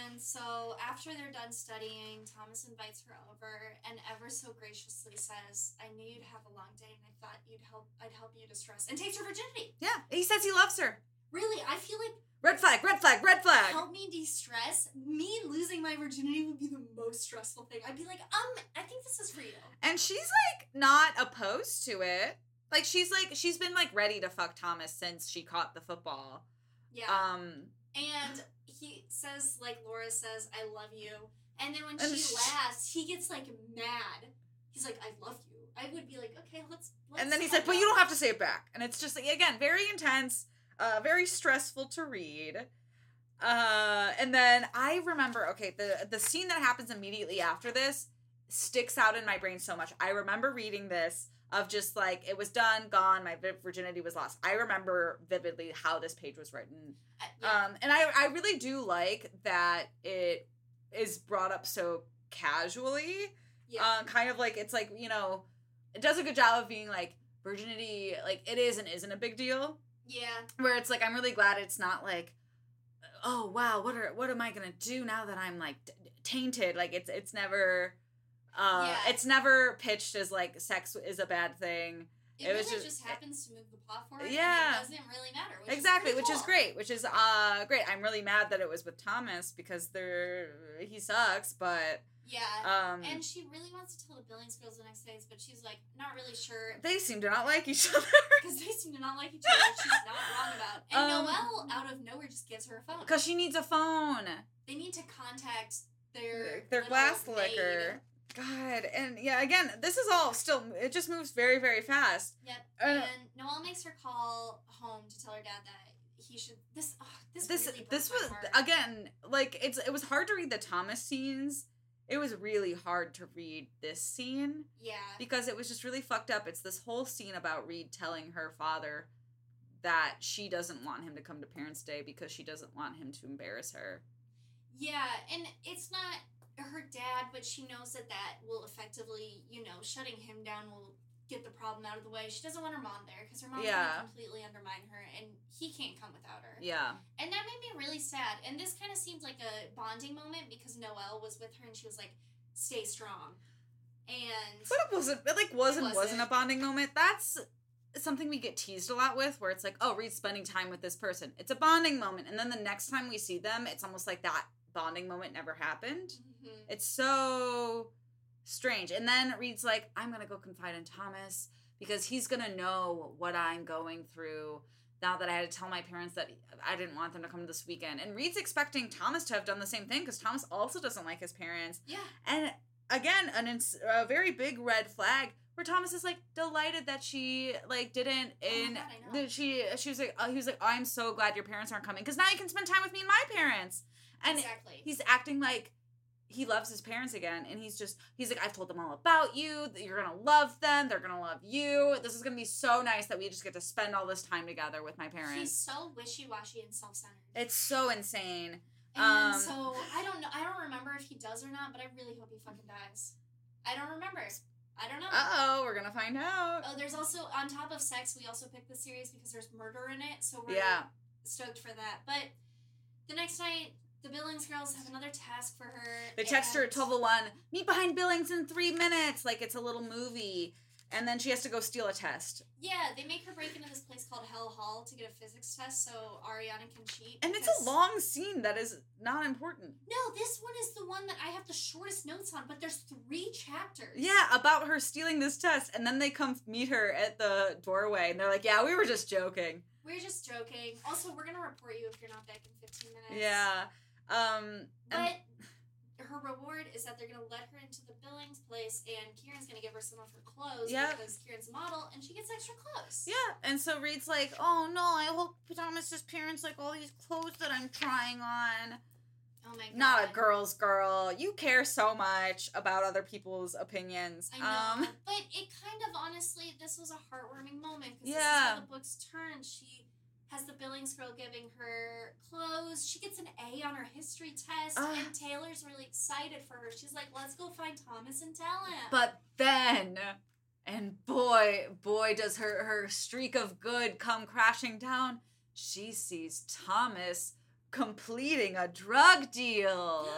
And so after they're done studying, Thomas invites her over and ever so graciously says, "I knew you'd have a long day, and I thought you'd help. I'd help you distress." And takes her virginity. yeah, he says he loves her. Really, I feel like Red flag, red flag, red flag. help me de-stress. Me losing my virginity would be the most stressful thing. I'd be like, um, I think this is you. And she's like not opposed to it. Like she's like she's been like ready to fuck Thomas since she caught the football. Yeah. Um and he says, like Laura says, "I love you." And then when And she sh- laughs, he gets like mad. He's like, "I love you." I would be like, "Okay, let's." let's and then he's like, "But you don't have to say it back." And it's just like again, very intense, uh very stressful to read. Uh and then I remember okay, the the scene that happens immediately after this sticks out in my brain so much. I remember reading this of just like it was done, gone, my virginity was lost. I remember vividly how this page was written. Uh, yeah. Um, and I, I really do like that it is brought up so casually. yeah. Um, kind of like it's like you know, it does a good job of being like virginity, like it is and isn't a big deal. yeah. Where it's like I'm really glad it's not like, oh wow, what are what am I gonna do now that I'm like t- tainted? Like it's it's never. Uh, Yeah. it's never pitched as like sex is a bad thing. It, it really just, just- happens to move the plot forward. Yeah. And it doesn't really matter. Which exactly is which is great which is uh great i'm really mad that it was with thomas because they're he sucks but Yeah. um and she really wants to tell the Billings girls the next day, but she's like not really sure they seem to not like each other because they seem to not like each other. she's not wrong about. And Um, Noelle, out of nowhere, just gives her a phone. because she needs a phone They need to contact their their glass maid. licker god and yeah again this is all still it just moves very very fast Yep. Uh, and Noelle makes her call home to tell her dad that he should. This. Oh, this. this really this was again like it's it was hard to read the thomas scenes it was really hard to read this scene Yeah. because it was just really fucked up. It's this whole scene about Reed telling her father that she doesn't want him to come to Parents' Day because she doesn't want him to embarrass her. Yeah, and it's not her dad, but she knows that that will effectively, you know, shutting him down will get the problem out of the way. She doesn't want her mom there because her mom's Yeah. completely undermine her, and he can't come without her. Yeah. And that made me really sad. And this kind of seemed like a bonding moment because Noelle was with her and she was like, "Stay strong," and But it wasn't it like wasn't It wasn't a wasn't. bonding moment. That's something we get teased a lot with where it's like, oh, Reed's spending time with this person. It's a bonding moment. And then the next time we see them, it's almost like that bonding moment never happened. Mm-hmm. Mhm. It's so strange. And then Reed's like, I'm gonna go confide in Thomas because he's gonna know what I'm going through now that I had to tell my parents that I didn't want them to come this weekend. And Reed's expecting Thomas to have done the same thing because Thomas also doesn't like his parents. yeah, And again, an ins- a very big red flag where Thomas is like delighted that she like didn't Oh in God, that she she was like uh, he was like I'm so glad your parents aren't coming because now you can spend time with me and my parents. And exactly. he's acting like he loves his parents again and he's just he's like i've told them all about you that you're gonna love them they're gonna love you this is gonna be so nice that we just get to spend all this time together with my parents He's so wishy-washy and self-centered. it's so insane And Um, so I don't know. I don't remember if he does or not, but I really hope he fucking dies. I don't remember. I don't know. uh-oh we're gonna find out Oh, there's also on top of sex, we also picked the series because there's murder in it, so we're Yeah. stoked for that. But the next night, the Billings girls have another task for her. they text her at 1201 meet behind billings in three minutes like it's a little movie and then she has to go steal a test Yeah, they make her break into this place called Hell Hall to get a physics test so Ariana can cheat. and it's a long scene that is not important No, this one is the one that I have the shortest notes on, but there's three chapters. Yeah, about her stealing this test, and then they come meet her at the doorway, and they're like, "Yeah, we were just joking." We're just joking. Also, we're gonna report you if you're not back in 15 minutes. Yeah, um, But her reward is that they're gonna let her into the Billings place, and Kiran's gonna give her some of her clothes Yeah. because Kiran's a model, and she gets extra clothes. yeah, and so Reed's like, "Oh no, I hope Thomas's parents like all these clothes that I'm trying on." Oh my god. Not a girl's girl. You care so much about other people's opinions. I know, Um, but it kind of honestly, this was a heartwarming moment because this is Yeah. the books turn. She has the Billings girl giving her clothes. She gets an A on her history test, Ugh. and Taylor's really excited for her. She's like, "Let's go find Thomas and tell him." But then, and boy, boy, does her her streak of good come crashing down. She sees Thomas completing a drug deal,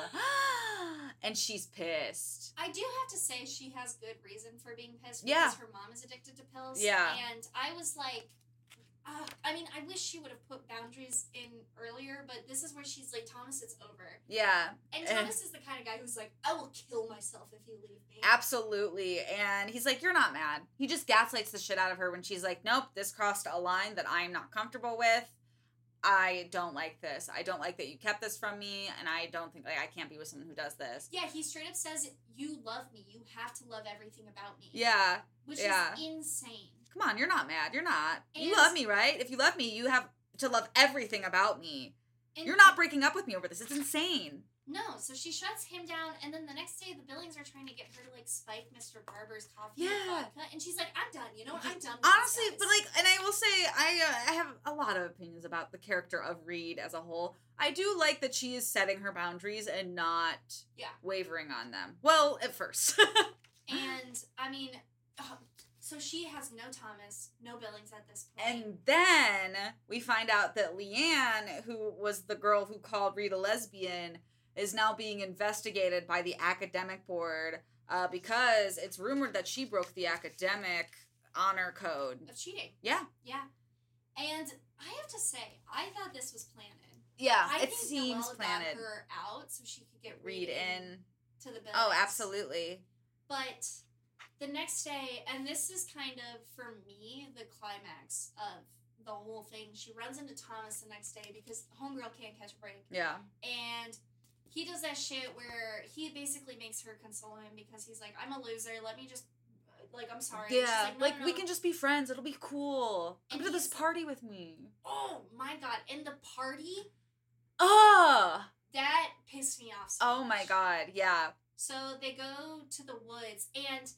and she's pissed. I do have to say she has good reason for being pissed Yeah. because her mom is addicted to pills. Yeah. And I was like, uh, I mean, I wish she would have put boundaries in earlier, but this is where she's like, Thomas, it's over. Yeah, And Eh. Thomas is the kind of guy who's like, I will kill myself if you leave me. absolutely. And he's like, "You're not mad." He just gaslights the shit out of her when she's like, "Nope, this crossed a line that I'm not comfortable with." I don't like this. I don't like that you kept this from me, and I don't think like I can't be with someone who does this. Yeah, he straight up says, You love me. You have to love everything about me. Yeah, Which yeah. is insane. Come on, you're not mad. You're not. you love me, right? If you love me, you have to love everything about me. And You're not breaking up with me over this. It's insane. No, so she shuts him down, and then the next day the Billings are trying to get her to like spike Mr. Barber's coffee Yeah. vodka, and she's like, "I'm done. You know, what? I'm done." With Honestly, but like, and I will say, I uh, I have a lot of opinions about the character of Reed as a whole. I do like that she is setting her boundaries and not Yeah. wavering on them. Well, at first. and I mean, uh, so she has no Thomas, no Billings at this point. and then we find out that Leanne, who was the girl who called Reed a lesbian, is now being investigated by the academic board uh, because it's rumored that she broke the academic honor code. of cheating, Yeah. yeah. And I have to say, I thought this was planted. Yeah, I it think seems Noelle planted. her out so she could get Reed in. to the Billings. Oh, absolutely. But the next day, and this is kind of for me the climax of the whole thing. She runs into Thomas the next day because homegirl can't catch a break, Yeah. and he does that shit where he basically makes her console him because he's like, "I'm a loser. Let me just." Like I'm sorry. Yeah, no, like no, we no." can just be friends. It'll be cool. Come And to this party with me. Oh my god! And the party Oh, that pissed me off. So oh my god, yeah. So they go to the woods, and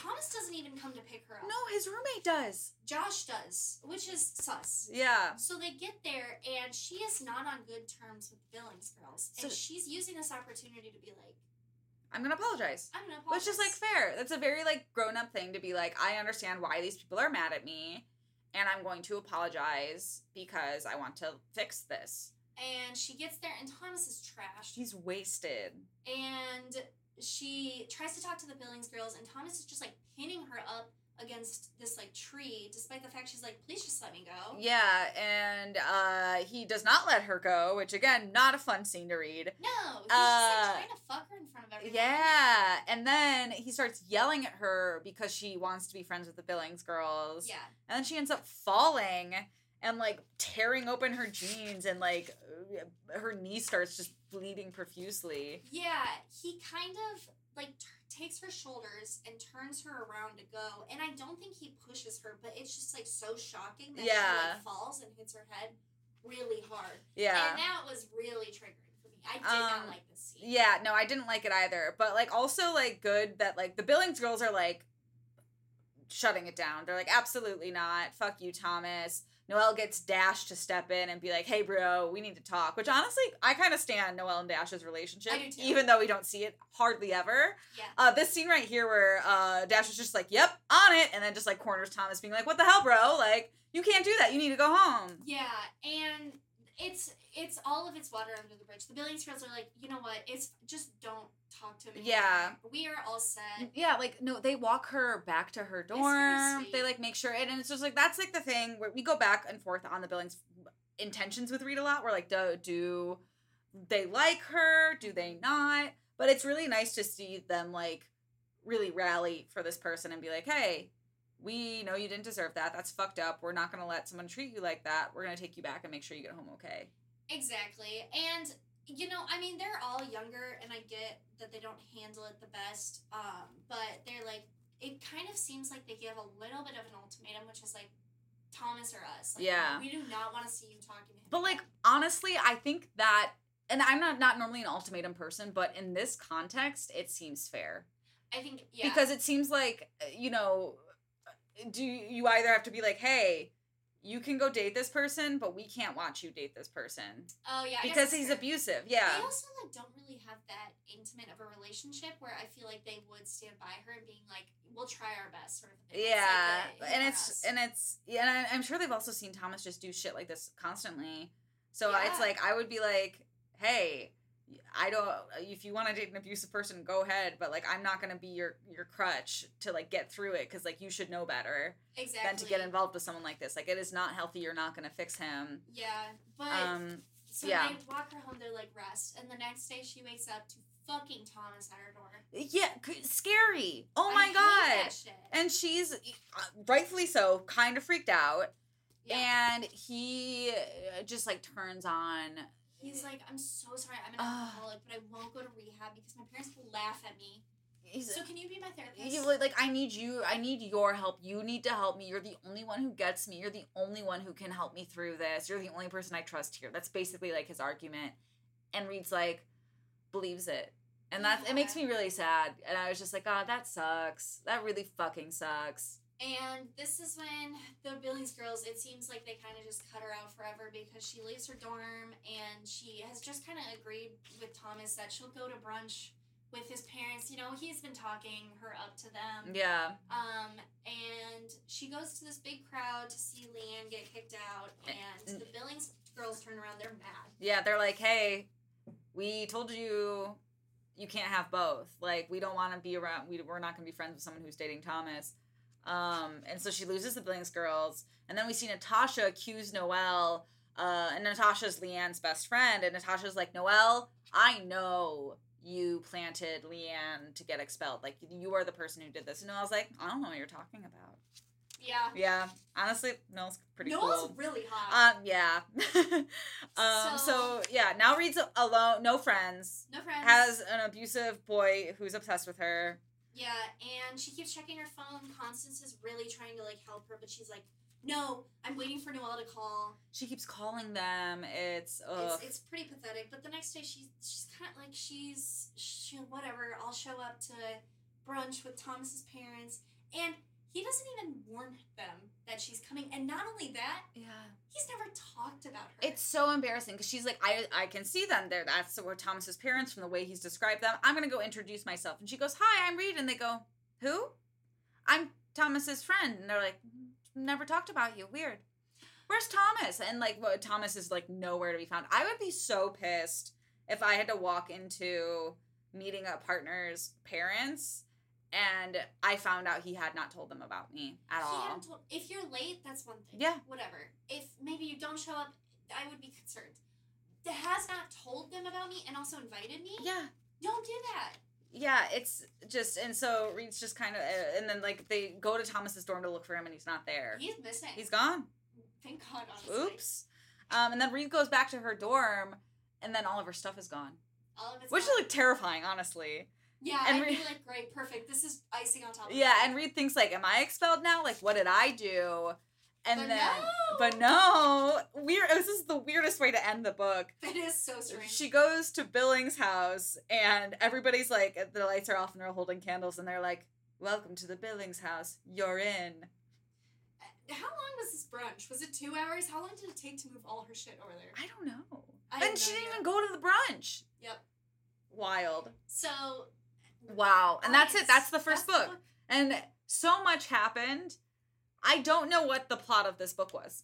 Thomas doesn't even come to pick her up. No, his roommate does. Josh does, which is sus. Yeah. So they get there, and she is not on good terms with the Billings girls, and So- she's using this opportunity to be like, I'm gonna apologize. "I'm gonna apologize." Which is like fair. That's a very like grown up thing to be like, I understand why these people are mad at me, and I'm going to apologize because I want to fix this. and she gets there, and Thomas is trashed, He's wasted. and she tries to talk to the Billings girls, and Thomas is just like pinning her up against this like tree, despite the fact she's like, "Please just let me go." Yeah, and uh he does not let her go, which again, not a fun scene to read. No, he's Uh, just like trying to fuck her in front of everyone. Yeah, and then he starts yelling at her because she wants to be friends with the Billings girls. Yeah. And then she ends up falling and like tearing open her jeans and like uh, her knee starts just bleeding profusely. Yeah, he kind of like t- takes her shoulders and turns her around to go, and I don't think he pushes her, but it's just like so shocking that she like falls and hits her head really hard. Yeah. and that was really triggering for me. I did Um, not like this scene. Yeah, no, I didn't like it either. But like also like good that like the Billings girls are like shutting it down. They're like, absolutely not. Fuck you, Thomas. Noelle gets Dash to step in and be like, hey bro, we need to talk. Which honestly, I kind of stand Noelle and Dash's relationship. I do too. Even though we don't see it hardly ever. Yeah. Uh this scene right here where uh Dash is just like, Yep, on it, and then just like corners Thomas being like, What the hell, bro? Like, you can't do that. You need to go home. Yeah, and it's it's all of its water under the bridge. The Billings girls are like, you know what? It's just don't talk to me. Yeah. we are all set. Yeah, like no, they walk her back to her dorm. They like make sure, and it's just like that's like the thing where we go back and forth on the Billings intentions with Reed a lot. We're like, do do they like her? Do they mm-hmm. not? But it's really nice to see them like really rally for this person and be like, hey, we know you didn't deserve that. That's fucked up. We're not gonna let someone treat you like that. We're gonna take you back and make sure you get home okay. Exactly. And you know, I mean, they're all younger and I get that they don't handle it the best. Um, but they're like it kind of seems like they give a little bit of an ultimatum, which is like Thomas or us. Like, Yeah. We do not want to see you talking to him. But like honestly, I think that and I'm not not normally an ultimatum person, but in this context, it seems fair. I think yeah. Because it seems like you know, do you either have to be like, "Hey, you can go date this person, but we can't watch you date this person Oh yeah, because he's fair. abusive. Yeah. They also like don't really have that intimate of a relationship where I feel like they would stand by her and being like, "We'll try our best," sort of thing. It's like Yeah, a him and it's and it's yeah, and I, I'm sure they've also seen Thomas just do shit like this constantly. So it's like I would be like, hey, I don't. If you want to date an abusive person, go ahead. But like, I'm not gonna be your your crutch to like get through it because like you should know better exactly than to get involved with someone like this. Like it is not healthy. You're not gonna fix him. Yeah, but Um, so yeah. they walk her home. They're like rest, and the next day she wakes up to fucking Thomas at her door. yeah, scary. Oh my god. And she's uh, rightfully so, kind of freaked out. yeah. And he uh, just like turns on. He's like, I'm so sorry, I'm an alcoholic, but I won't go to rehab because my parents will laugh at me. He's So can you be my therapist? he was like, I need you. I need your help. You need to help me. You're the only one who gets me. You're the only one who can help me through this. You're the only person I trust here. That's basically like his argument. And Reed's like, believes it. And that it makes me really sad. And I was just like, oh, that sucks. That really fucking sucks. And this is when the Billings girls, it seems like they kind of just cut her out forever because she leaves her dorm and she has just kind of agreed with Thomas that she'll go to brunch with his parents. You know, he's been talking her up to them. Yeah. Um, and she goes to this big crowd to see Leanne get kicked out, and the Billings girls turn around. They're mad. Yeah, they're like, hey, we told you you can't have both. Like, we don't want to be around. We, we're not going to be friends with someone who's dating Thomas. Um, and so she loses the Billings girls, and then we see Natasha accuse Noelle. Uh, and Natasha's Leanne's best friend, and Natasha's like, Noelle, I know you planted Leanne to get expelled. Like, you are the person who did this. And Noelle's like, I don't know what you're talking about. Yeah. Yeah, honestly, Noelle's pretty Noelle's cool. really hot. Um, yeah. um, so, So- yeah, now Reed's alone, no friends, no friends. has an abusive boy who's obsessed with her. Yeah, and she keeps checking her phone. Constance is really trying to like help her, but she's like, "No, I'm waiting for Noelle to call." She keeps calling them. It's ugh. It's, it's pretty pathetic. But the next day, she's she's kind of like she's she, whatever. I'll show up to brunch with Thomas's parents, and he doesn't even warn them that she's coming. And not only that, yeah. he's never talked about her. It's so embarrassing because she's like, I I can see them there. That's what Thomas's parents from the way he's described them. I'm gonna go introduce myself, and she goes, "Hi, I'm Reed," and they go, "Who?" I'm Thomas's friend, and they're like, mm, "Never talked about you. Weird." Where's Thomas? And like, what, Thomas is like nowhere to be found. I would be so pissed if I had to walk into meeting a partner's parents and I found out he had not told them about me at He all. hadn't told- if you're late, that's one thing. Yeah. Whatever. If maybe you don't show up, I would be concerned. That has not told them about me and also invited me. Yeah. Don't do that. yeah, it's just and so Reed's just kind of and then like they go to Thomas's dorm to look for him and he's not there. He's missing. He's gone. Thank God, honestly. Oops. Um, and then Reed goes back to her dorm, and then all of her stuff is gone, All of it's which is like terrifying, honestly. Yeah, and I'd like, great, perfect. This is icing on top of Yeah, and Reed thinks like, "Am I expelled now? Like, what did I do?" And But then, no! but no, weird. This is the weirdest way to end the book. It is so strange. She goes to Billings' house, and everybody's like, the lights are off, and they're holding candles, and they're like, "Welcome to the Billings house. You're in." Uh, how long was this brunch? Was it two hours? How long did it take to move all her shit over there? I don't know. I and she didn't even go to the brunch. Yep. Wild. So. Wow. And that's it. That's the first that's the book. And so much happened. I don't know what the plot of this book was.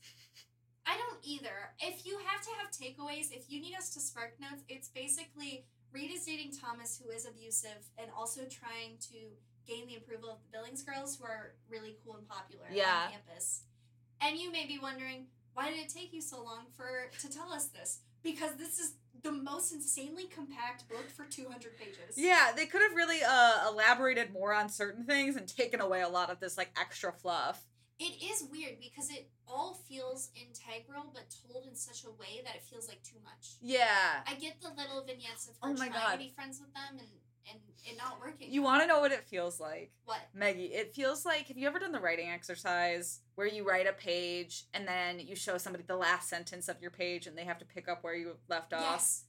I don't either. If you have to have takeaways, if you need us to spark notes, it's basically Reed is dating Thomas, who is abusive, and also trying to gain the approval of the Billings girls, who are really cool and popular Yeah. on campus. And you may be wondering, why did it take you so long for to tell us this? Because this is the most insanely compact book for 200 pages. Yeah, they could have really uh, elaborated more on certain things and taken away a lot of this like extra fluff. It is weird because it all feels integral, but told in such a way that it feels like too much. Yeah. I get the little vignettes of Oh her my trying God. to be friends with them and, and it not working. You want to know what it feels like? what? Meggie, it feels like have you ever done the writing exercise where you write a page and then you show somebody the last sentence of your page and they have to pick up where you left off? Yes.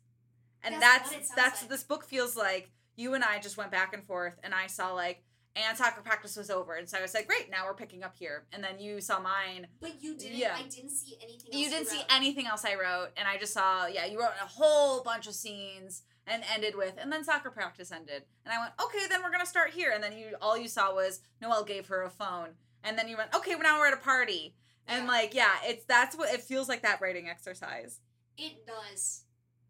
And That's that's that's like. this book feels like you and I just went back and forth and I saw like and soccer practice was over. And so I was like, great, now we're picking up here. And then you saw mine. But you didn't. Yeah. I didn't see anything. Else You didn't see wrote. anything else I wrote, and I just saw, yeah, you wrote a whole bunch of scenes and ended with, and then soccer practice ended. And I went, okay, then we're gonna start here. And then you, all you saw was Noelle gave her a phone, and then you went, okay, well, now we're at a party. And Yeah. like, yeah, it's that's what it feels like that writing exercise. It does.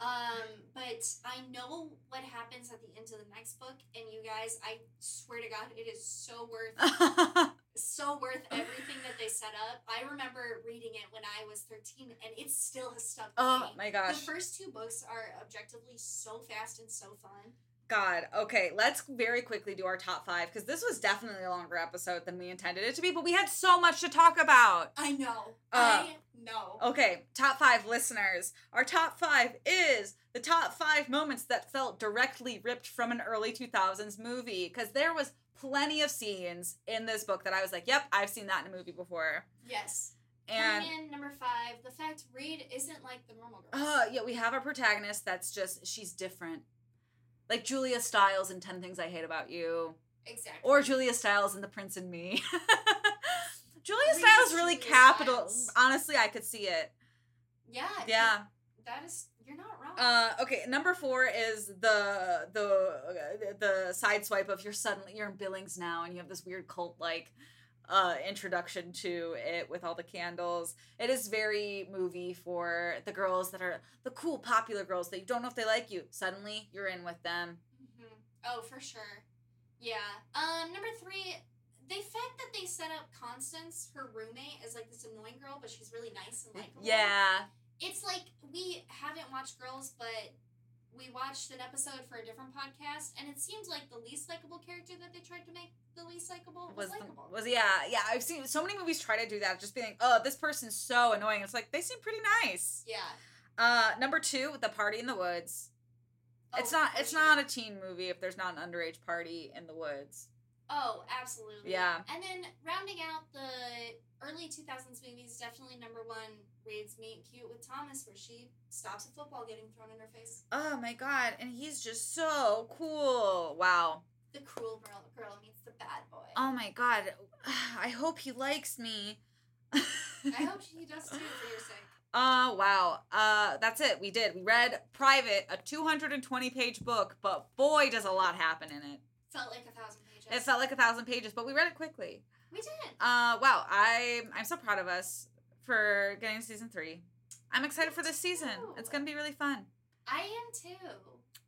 Um, but I know what happens at the end of the next book, and you guys, I swear to God, it is so worth so worth everything that they set up. I remember reading it when I was 13 and it still has stuck with oh my The first two books are objectively so fast and so fun. God. Okay, let's very quickly do our top five because this was definitely a longer episode than we intended it to be, but we had so much to talk about. I know. Uh, I know. Okay, top five listeners. Our top five is the top five moments that felt directly ripped from an early 2000s movie because there was plenty of scenes in this book that I was like, yep, I've seen that in a movie before. Yes. And Coming in number five, the fact Reed isn't like the normal girls. uh, yeah, we have a protagonist that's just, she's different. Like Julia Stiles in 10 Things I Hate About You. exactly. Or Julia Stiles in The Prince and Me. Julia Read Stiles really Julia capital. Stiles. Honestly, I could see it. yeah. Yeah. That is. You're not. Uh, okay, number four is the the the side swipe of you're suddenly you're in Billings now and you have this weird cult like uh introduction to it with all the candles. It is very movie for the girls that are the cool popular girls that you don't know if they like you. Suddenly you're in with them. hmm Oh, for sure. Yeah. Um, number three, the fact that they set up Constance, her roommate, as like this annoying girl, but she's really nice and likable. Yeah. It's like we haven't watched Girls, but we watched an episode for a different podcast, and it seems like the least likable character that they tried to make the least likable was, Was likable. was yeah yeah I've seen so many movies try to do that just being oh this person's so annoying it's like they seem pretty nice yeah. uh number two the party in the woods it's Oh, not it's sure. not a teen movie if there's not an underage party in the woods Oh, absolutely. Yeah. And then rounding out the early 2000s movies, definitely number one, Reed's Meet Cute with Thomas, where she stops a football getting thrown in her face. oh my god and he's just so cool wow The cruel girl, girl meets the bad boy. oh my god i hope he likes me I hope he does too, for your sake. Uh wow. Uh that's it. We did. We read Private, a 220 page book, but boy does a lot happen in it. Felt like a thousand pages. It felt like a thousand pages, but we read it quickly. we did. Uh wow, I'm I'm so proud of us for getting season three. I'm excited for this season. It's gonna be really fun. I am too.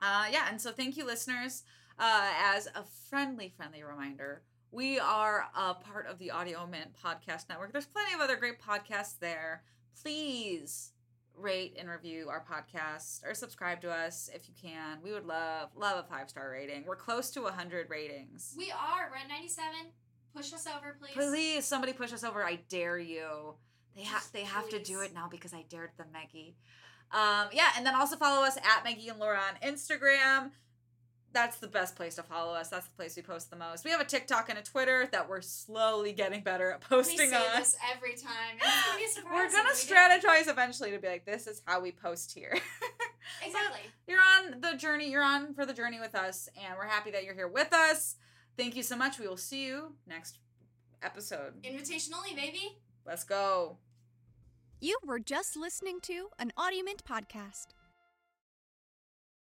Uh yeah, and so thank you listeners. Uh as a friendly, friendly reminder, we are a part of the Audio Mint Podcast Network. There's plenty of other great podcasts there. Please rate and review our podcast or subscribe to us if you can. We would love love a five star rating. We're close to 100 ratings. We are. We're at 97. Push us over, please. Please, somebody push us over. I dare you. They have they have to do it now because I dared them, Meggie. Um, yeah, and then also follow us at Meggie and Laura on Instagram. That's the best place to follow us. That's the place we post the most. We have a TikTok and a Twitter that we're slowly getting better at we posting say on. this every time. gonna be a surprise We're gonna we do. strategize eventually to be like, this is how we post here. Exactly. you're on the journey. You're on for the journey with us, and we're happy that you're here with us. Thank you so much. We will see you next episode. Invitation only, baby. Let's go. You were just listening to an Audio Mint podcast.